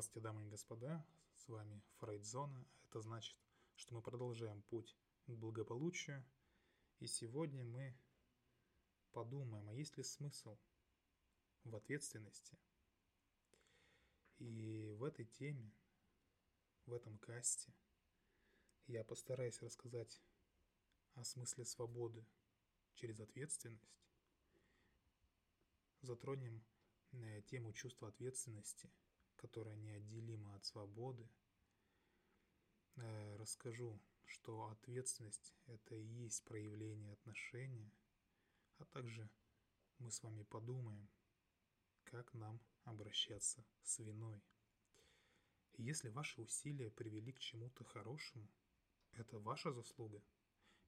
Здравствуйте, дамы и господа, с вами Фрейдзона. Это значит, что мы продолжаем путь к благополучию. И сегодня мы подумаем, а есть ли смысл в ответственности. И в этой теме, в этом касте, я постараюсь рассказать о смысле свободы через ответственность. Затронем э, тему чувства ответственности – которая неотделима от свободы, э, расскажу, что ответственность – это и есть проявление отношения, а также мы с вами подумаем, как нам обращаться с виной. Если ваши усилия привели к чему-то хорошему, это ваша заслуга.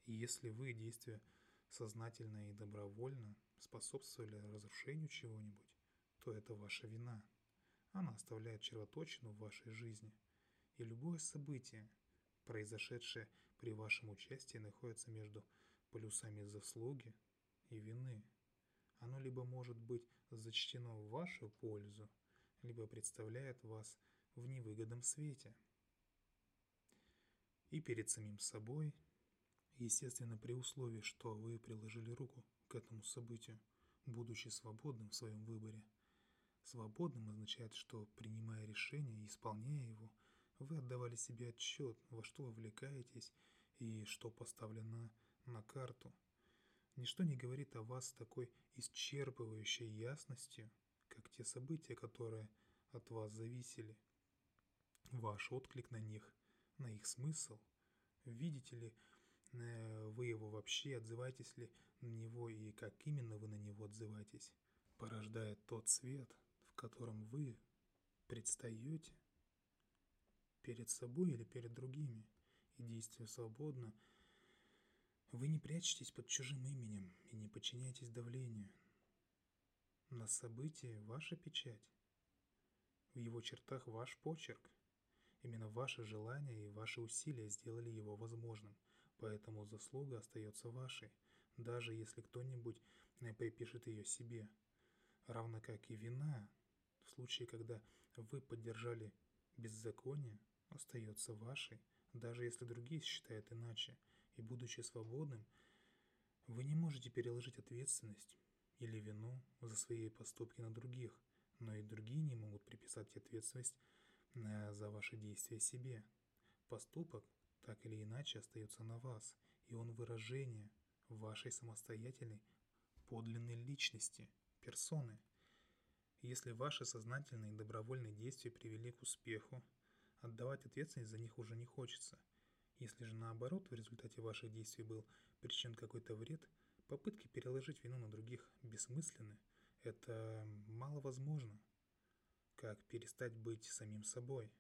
И если вы, действия сознательно и добровольно, способствовали разрушению чего-нибудь, то это ваша вина – она оставляет червоточину в вашей жизни. И любое событие, произошедшее при вашем участии, находится между полюсами заслуги и вины. Оно либо может быть зачтено в вашу пользу, либо представляет вас в невыгодном свете. И перед самим собой, естественно, при условии, что вы приложили руку к этому событию, будучи свободным в своем выборе – Свободным означает, что, принимая решение и исполняя его, вы отдавали себе отчет, во что вовлекаетесь и что поставлено на карту. Ничто не говорит о вас с такой исчерпывающей ясностью, как те события, которые от вас зависели. Ваш отклик на них, на их смысл. Видите ли э, вы его вообще, отзываетесь ли на него и как именно вы на него отзываетесь, порождает тот свет, в котором вы предстаете перед собой или перед другими, и действуя свободно, вы не прячетесь под чужим именем и не подчиняетесь давлению. На событии ваша печать, в его чертах ваш почерк. Именно ваши желания и ваши усилия сделали его возможным, поэтому заслуга остается вашей, даже если кто-нибудь припишет ее себе. Равно как и вина случае, когда вы поддержали беззаконие, остается вашей, даже если другие считают иначе, и будучи свободным, вы не можете переложить ответственность или вину за свои поступки на других, но и другие не могут приписать ответственность э, за ваши действия себе. Поступок так или иначе остается на вас, и он выражение вашей самостоятельной подлинной личности, персоны – если ваши сознательные и добровольные действия привели к успеху, отдавать ответственность за них уже не хочется. Если же наоборот в результате ваших действий был причинен какой-то вред, попытки переложить вину на других бессмысленны. Это маловозможно. Как перестать быть самим собой?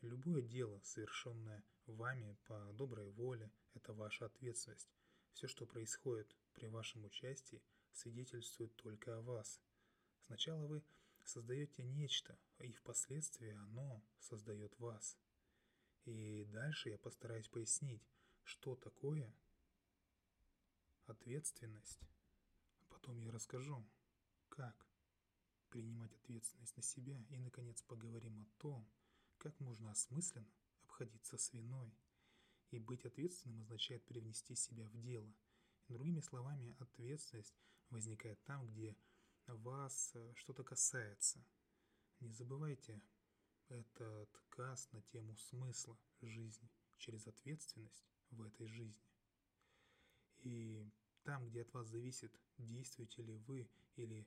Любое дело, совершенное вами по доброй воле, это ваша ответственность. Все, что происходит при вашем участии, свидетельствует только о вас – Сначала вы создаете нечто, и впоследствии оно создает вас. И дальше я постараюсь пояснить, что такое ответственность. Потом я расскажу, как принимать ответственность на себя, и, наконец, поговорим о том, как можно осмысленно обходиться с виной. И быть ответственным означает привнести себя в дело. Другими словами, ответственность возникает там, где вас э, что-то касается. Не забывайте этот каст на тему смысла жизни через ответственность в этой жизни. И там, где от вас зависит, действуете ли вы, или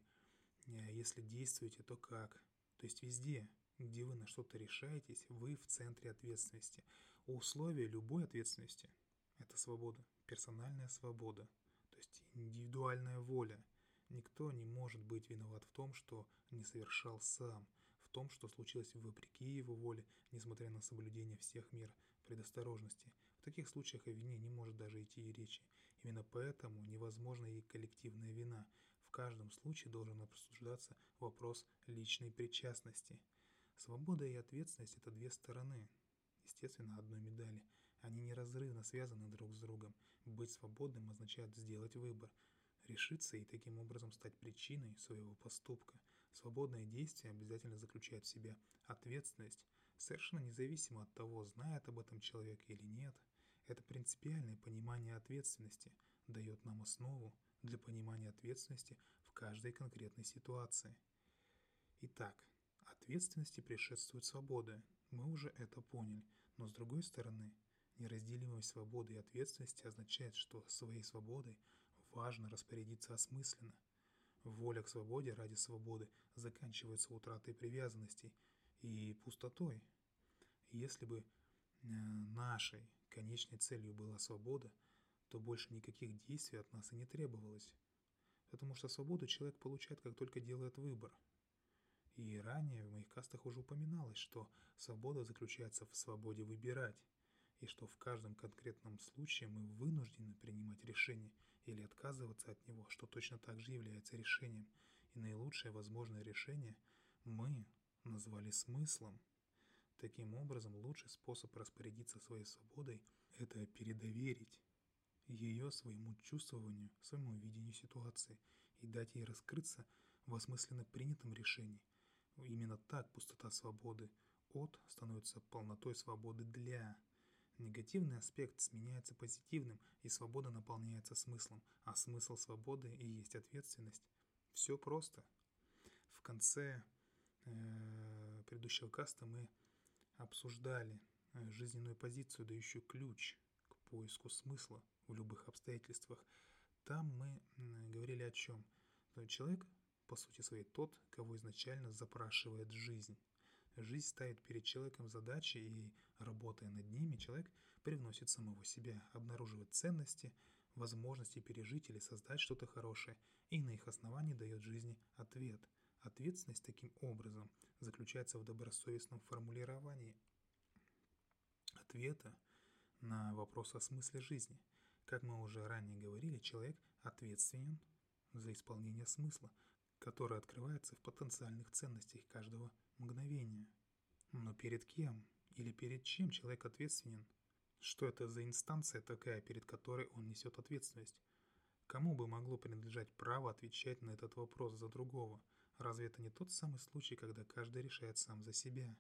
э, если действуете, то как. То есть везде, где вы на что-то решаетесь, вы в центре ответственности. Условие любой ответственности – это свобода, персональная свобода, то есть индивидуальная воля – Никто не может быть виноват в том, что не совершал сам, в том, что случилось вопреки его воле, несмотря на соблюдение всех мер предосторожности. В таких случаях о вине не может даже идти и речи. Именно поэтому невозможна и коллективная вина. В каждом случае должен обсуждаться вопрос личной причастности. Свобода и ответственность – это две стороны, естественно, одной медали. Они неразрывно связаны друг с другом. Быть свободным означает сделать выбор – решиться и таким образом стать причиной своего поступка. Свободное действие обязательно заключает в себе ответственность, совершенно независимо от того, знает об этом человек или нет. Это принципиальное понимание ответственности дает нам основу для понимания ответственности в каждой конкретной ситуации. Итак, ответственности предшествует свобода. Мы уже это поняли. Но с другой стороны, неразделимость свободы и ответственности означает, что своей свободой важно распорядиться осмысленно. Воля к свободе ради свободы заканчивается утратой привязанностей и пустотой. Если бы э, нашей конечной целью была свобода, то больше никаких действий от нас и не требовалось. Потому что свободу человек получает, как только делает выбор. И ранее в моих кастах уже упоминалось, что свобода заключается в свободе выбирать, и что в каждом конкретном случае мы вынуждены принимать решение или отказываться от него, что точно так же является решением. И наилучшее возможное решение мы назвали смыслом. Таким образом, лучший способ распорядиться своей свободой – это передоверить ее своему чувствованию, своему видению ситуации и дать ей раскрыться в осмысленно принятом решении. Именно так пустота свободы от становится полнотой свободы для. Негативный аспект сменяется позитивным, и свобода наполняется смыслом, а смысл свободы и есть ответственность. Все просто. В конце э, предыдущего каста мы обсуждали э, жизненную позицию, дающую ключ к поиску смысла в любых обстоятельствах. Там мы говорили о чем? Человек, по сути своей, тот, кого изначально запрашивает жизнь. Жизнь ставит перед человеком задачи, и, работая над ними, человек привносит самого себя, обнаруживает ценности, возможности пережить или создать что-то хорошее, и на их основании дает жизни ответ. Ответственность таким образом заключается в добросовестном формулировании ответа на вопрос о смысле жизни. Как мы уже ранее говорили, человек ответственен за исполнение смысла, который открывается в потенциальных ценностях каждого мгновения. Но перед кем или перед чем человек ответственен? Что это за инстанция такая, перед которой он несет ответственность? Кому бы могло принадлежать право отвечать на этот вопрос за другого? Разве это не тот самый случай, когда каждый решает сам за себя?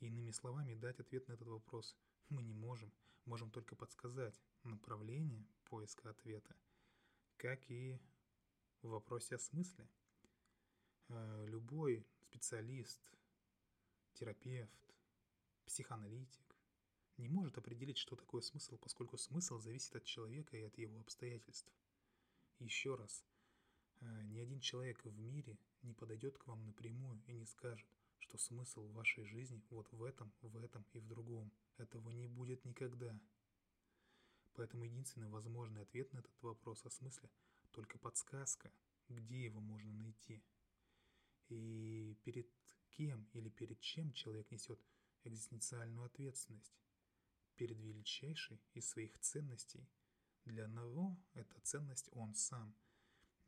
Иными словами, дать ответ на этот вопрос мы не можем, можем только подсказать направление поиска ответа, как и в вопросе о смысле – Э, любой специалист, терапевт, психоаналитик не может определить, что такое смысл, поскольку смысл зависит от человека и от его обстоятельств. Еще раз, э, ни один человек в мире не подойдет к вам напрямую и не скажет, что смысл вашей жизни вот в этом, в этом и в другом. Этого не будет никогда. Поэтому единственный возможный ответ на этот вопрос о смысле – только подсказка, где его можно найти – и перед кем или перед чем человек несет экзистенциальную ответственность? Перед величайшей из своих ценностей. Для одного это ценность он сам,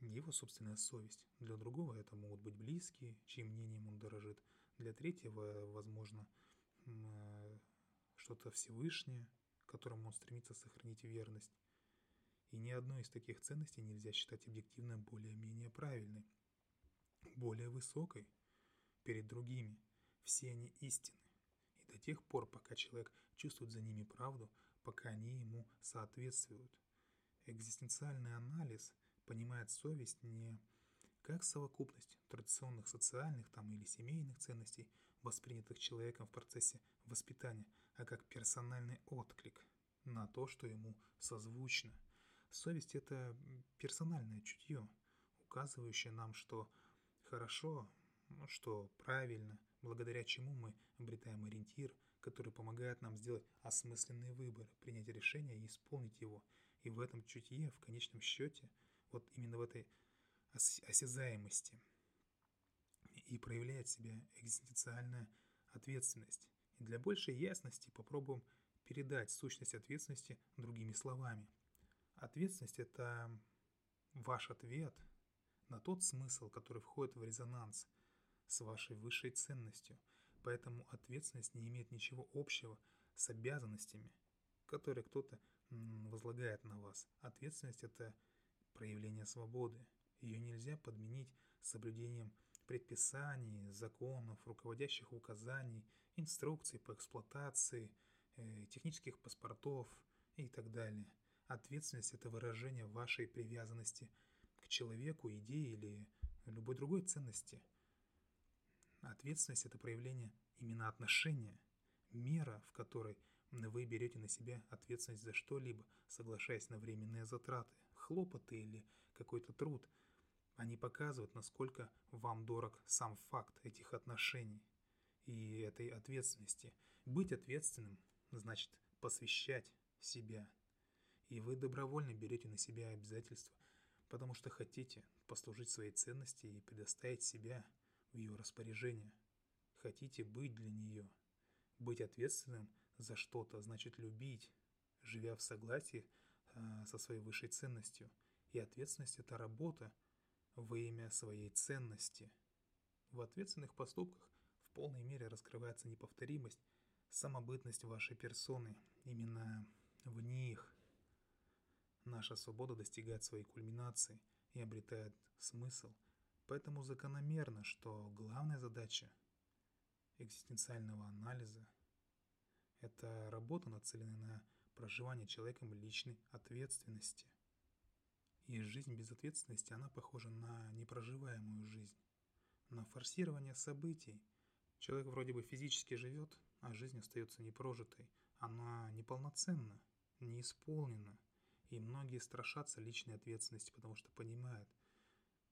его собственная совесть. Для другого это могут быть близкие, чьим мнением он дорожит. Для третьего, возможно, э, что-то Всевышнее, которому он стремится сохранить верность. И ни одной из таких ценностей нельзя считать объективно более-менее правильной – более высокой перед другими. Все они истины. И до тех пор, пока человек чувствует за ними правду, пока они ему соответствуют. Экзистенциальный анализ понимает совесть не как совокупность традиционных социальных там или семейных ценностей, воспринятых человеком в процессе воспитания, а как персональный отклик на то, что ему созвучно. Совесть – это персональное чутье, указывающее нам, что хорошо, ну, что правильно, благодаря чему мы обретаем ориентир, который помогает нам сделать осмысленный выбор, принять решение и исполнить его. И в этом чутье, в конечном счете, вот именно в этой осязаемости и проявляет себя экзистенциальная ответственность. И для большей ясности попробуем передать сущность ответственности другими словами. Ответственность – это ваш ответ – на тот смысл, который входит в резонанс с вашей высшей ценностью. Поэтому ответственность не имеет ничего общего с обязанностями, которые кто-то возлагает на вас. Ответственность – это проявление свободы. Ее нельзя подменить соблюдением предписаний, законов, руководящих указаний, инструкций по эксплуатации, э, технических паспортов и так далее. Ответственность – это выражение вашей привязанности человеку, идее или любой другой ценности. Ответственность – это проявление именно отношения, мера, в которой вы берете на себя ответственность за что-либо, соглашаясь на временные затраты, хлопоты или какой-то труд. Они показывают, насколько вам дорог сам факт этих отношений и этой ответственности. Быть ответственным значит посвящать себя. И вы добровольно берете на себя обязательства, потому что хотите послужить своей ценности и предоставить себя в ее распоряжение. Хотите быть для нее. Быть ответственным за что-то значит любить, живя в согласии э, со своей высшей ценностью. И ответственность – это работа во имя своей ценности. В ответственных поступках в полной мере раскрывается неповторимость, самобытность вашей персоны. Именно в них наша свобода достигает своей кульминации и обретает смысл. Поэтому закономерно, что главная задача экзистенциального анализа – это работа, нацеленная на проживание человеком личной ответственности. И жизнь без ответственности, она похожа на непроживаемую жизнь, на форсирование событий. Человек вроде бы физически живет, а жизнь остается непрожитой. Она неполноценна, не исполнена. И многие страшатся личной ответственности, потому что понимают,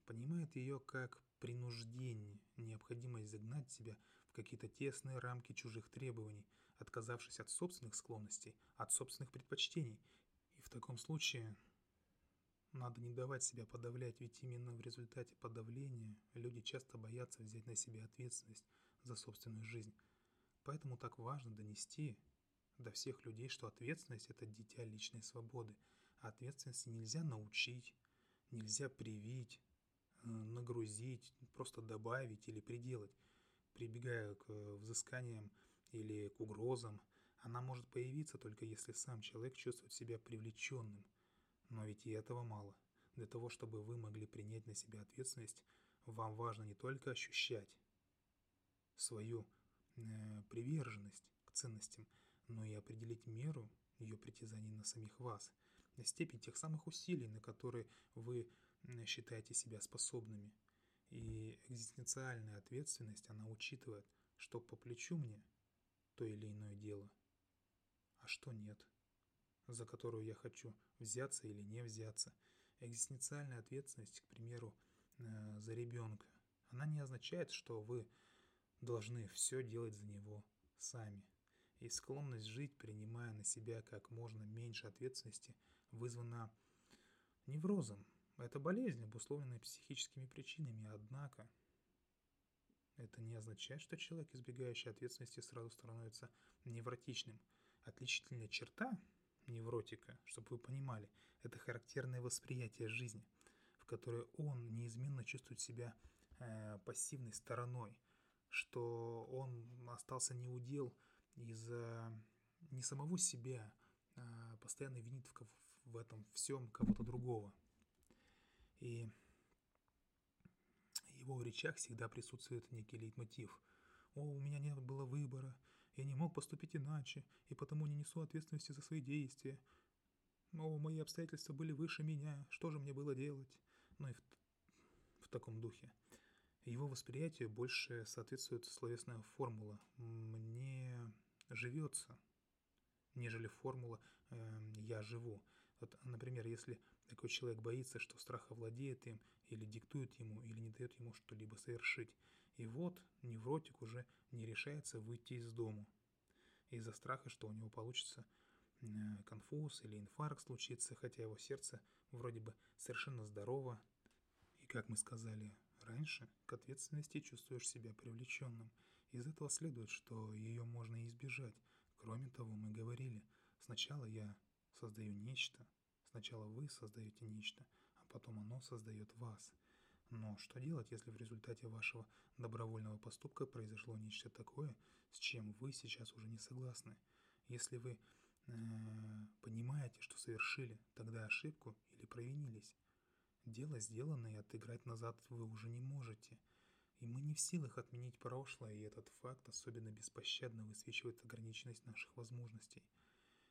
понимают ее как принуждение, необходимость загнать себя в какие-то тесные рамки чужих требований, отказавшись от собственных склонностей, от собственных предпочтений. И в таком случае надо не давать себя подавлять, ведь именно в результате подавления люди часто боятся взять на себя ответственность за собственную жизнь. Поэтому так важно донести до всех людей, что ответственность – это дитя личной свободы. Ответственности нельзя научить, нельзя привить, э, нагрузить, просто добавить или приделать. Прибегая к взысканиям или к угрозам, она может появиться только если сам человек чувствует себя привлеченным. Но ведь и этого мало. Для того, чтобы вы могли принять на себя ответственность, вам важно не только ощущать свою э, приверженность к ценностям, но и определить меру ее притязаний на самих вас, степень тех самых усилий, на которые вы считаете себя способными. И экзистенциальная ответственность, она учитывает, что по плечу мне то или иное дело, а что нет, за которую я хочу взяться или не взяться. Экзистенциальная ответственность, к примеру, э, за ребенка, она не означает, что вы должны все делать за него сами. И склонность жить, принимая на себя как можно меньше ответственности, вызвана неврозом. Это болезнь, обусловленная психическими причинами, однако это не означает, что человек, избегающий ответственности, сразу становится невротичным. Отличительная черта невротика, чтобы вы понимали, это характерное восприятие жизни, в которой он неизменно чувствует себя э, пассивной стороной, что он остался неудел из-за не самого себя, а постоянно винит в, в этом всем кого-то другого. И его в речах всегда присутствует некий лейтмотив. «О, у меня не было выбора, я не мог поступить иначе, и потому не несу ответственности за свои действия. О, мои обстоятельства были выше меня, что же мне было делать?» Ну и в, в таком духе. Его восприятию больше соответствует словесная формула «мне живется», нежели формула э, «я живу». Вот, например, если такой человек боится, что страх овладеет им, или диктует ему, или не дает ему что-либо совершить. И вот невротик уже не решается выйти из дому. Из-за страха, что у него получится э, конфуз или инфаркт случится, хотя его сердце вроде бы совершенно здорово. И как мы сказали раньше, к ответственности чувствуешь себя привлеченным. Из этого следует, что ее можно избежать. Кроме того, мы говорили, сначала я создаю нечто, сначала вы создаете нечто, а потом оно создает вас. Но что делать, если в результате вашего добровольного поступка произошло нечто такое, с чем вы сейчас уже не согласны? Если вы э, понимаете, что совершили тогда ошибку или провинились, дело сделано и отыграть назад вы уже не можете. И мы не в силах отменить прошлое, и этот факт особенно беспощадно высвечивает ограниченность наших возможностей.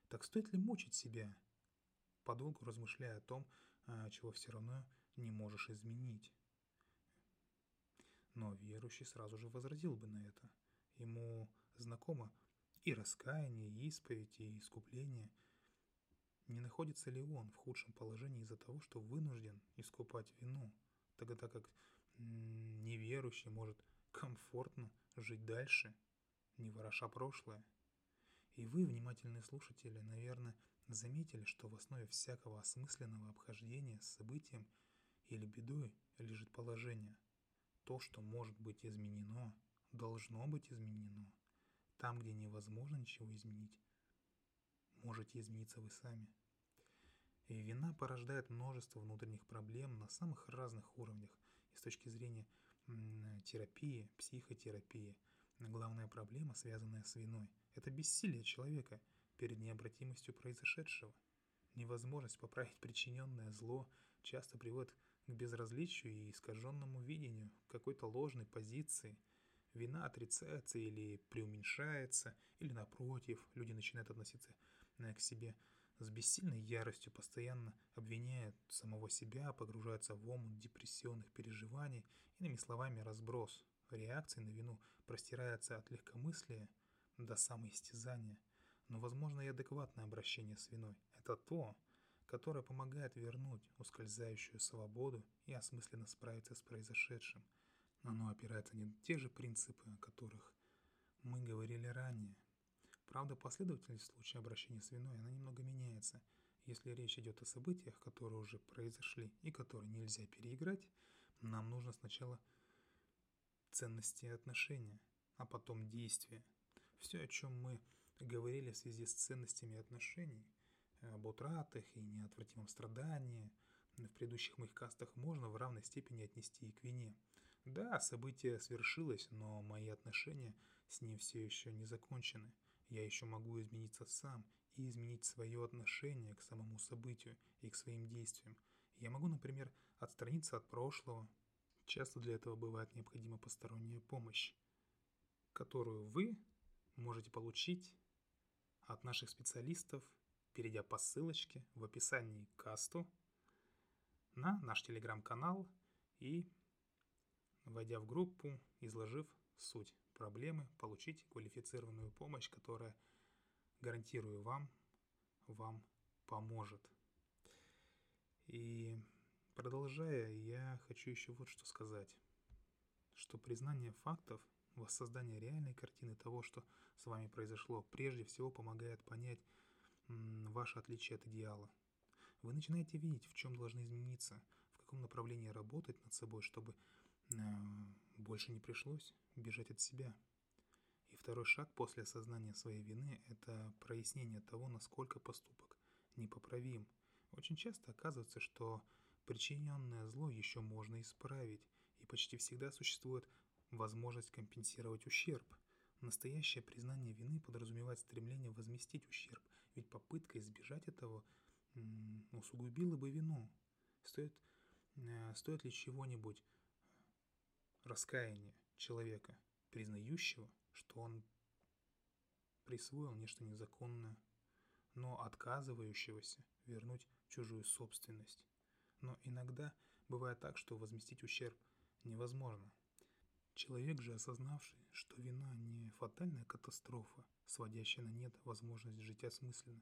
Так стоит ли мучить себя, подолгу размышляя о том, а, чего все равно не можешь изменить? Но верующий сразу же возразил бы на это. Ему знакомо и раскаяние, и исповедь, и искупление. Не находится ли он в худшем положении из-за того, что вынужден искупать вину, тогда как неверующий может комфортно жить дальше, не вороша прошлое? И вы, внимательные слушатели, наверное, заметили, что в основе всякого осмысленного обхождения с событием или бедой лежит положение. То, что может быть изменено, должно быть изменено. Там, где невозможно ничего изменить, можете измениться вы сами. И вина порождает множество внутренних проблем на самых разных уровнях. И с точки зрения терапии, психотерапии, главная проблема, связанная с виной, это бессилие человека перед необратимостью произошедшего. Невозможность поправить причиненное зло часто приводит к безразличию и искаженному видению какой-то ложной позиции – вина отрицается или преуменьшается, или напротив, люди начинают относиться э, к себе с бессильной яростью, постоянно обвиняют самого себя, погружаются в омут депрессионных переживаний, иными словами, разброс реакций на вину простирается от легкомыслия до самоистязания. Но возможно и адекватное обращение с виной. Это то, которое помогает вернуть ускользающую свободу и осмысленно справиться с произошедшим – оно опирается не на те же принципы, о которых мы говорили ранее. Правда, последовательность в случае обращения с виной, она немного меняется. Если речь идет о событиях, которые уже произошли и которые нельзя переиграть, нам нужно сначала ценности и отношения, а потом действия. Все, о чем мы говорили в связи с ценностями отношений, об утратах и неотвратимом страдании, в предыдущих моих кастах можно в равной степени отнести и к вине – да, событие свершилось, но мои отношения с ним все еще не закончены. Я еще могу измениться сам и изменить свое отношение к самому событию и к своим действиям. Я могу, например, отстраниться от прошлого. Часто для этого бывает необходима посторонняя помощь, которую вы можете получить от наших специалистов, перейдя по ссылочке в описании к касту на наш телеграм-канал и войдя в группу, изложив суть проблемы, получить квалифицированную помощь, которая, гарантирую вам, вам поможет. И продолжая, я хочу еще вот что сказать. Что признание фактов, воссоздание реальной картины того, что с вами произошло, прежде всего помогает понять ваше отличие от идеала. Вы начинаете видеть, в чем должны измениться, в каком направлении работать над собой, чтобы больше не пришлось бежать от себя. И второй шаг после осознания своей вины – это прояснение того, насколько поступок непоправим. Очень часто оказывается, что причиненное зло еще можно исправить, и почти всегда существует возможность компенсировать ущерб. Настоящее признание вины подразумевает стремление возместить ущерб, ведь попытка избежать этого усугубила бы вину. Стоит, э, стоит ли чего-нибудь раскаяние человека, признающего, что он присвоил нечто незаконное, но отказывающегося вернуть чужую собственность. Но иногда бывает так, что возместить ущерб невозможно. Человек же, осознавший, что вина не фатальная катастрофа, сводящая на нет возможность жить осмысленно,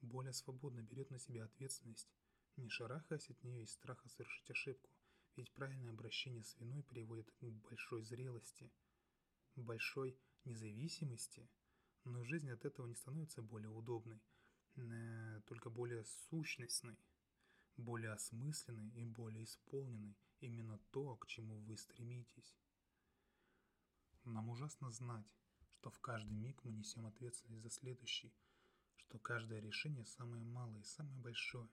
более свободно берет на себя ответственность, не шарахаясь от нее из страха совершить ошибку, ведь правильное обращение с виной приводит к большой зрелости, большой независимости, но жизнь от этого не становится более удобной, э, только более сущностной, более осмысленной и более исполненной. Именно то, к чему вы стремитесь. Нам ужасно знать, что в каждый миг мы несем ответственность за следующий, что каждое решение, самое малое и самое большое,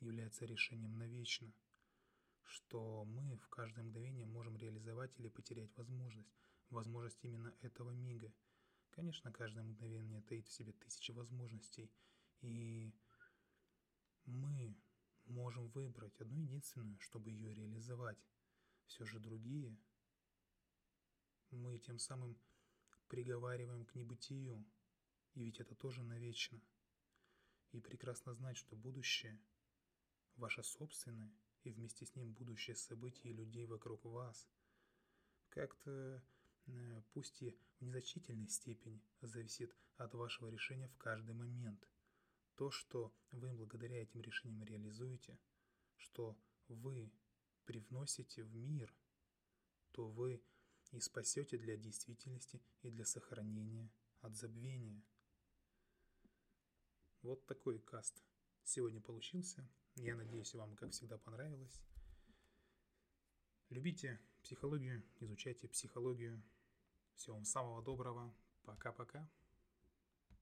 является решением навечно – что мы в каждое мгновение можем реализовать или потерять возможность, возможность именно этого мига. Конечно, каждое мгновение таит в себе тысячи возможностей, и мы можем выбрать одну единственную, чтобы ее реализовать. Все же другие мы тем самым приговариваем к небытию, и ведь это тоже навечно. И прекрасно знать, что будущее – ваше собственное, и вместе с ним будущее событий и людей вокруг вас – как-то, э, пусть и в незначительной степени, зависит от вашего решения в каждый момент. То, что вы благодаря этим решениям реализуете, что вы привносите в мир, то вы и спасете для действительности и для сохранения от забвения. Вот такой каст сегодня получился. Я надеюсь, вам, как всегда, понравилось. Любите психологию, изучайте психологию. Всего вам самого доброго. Пока-пока.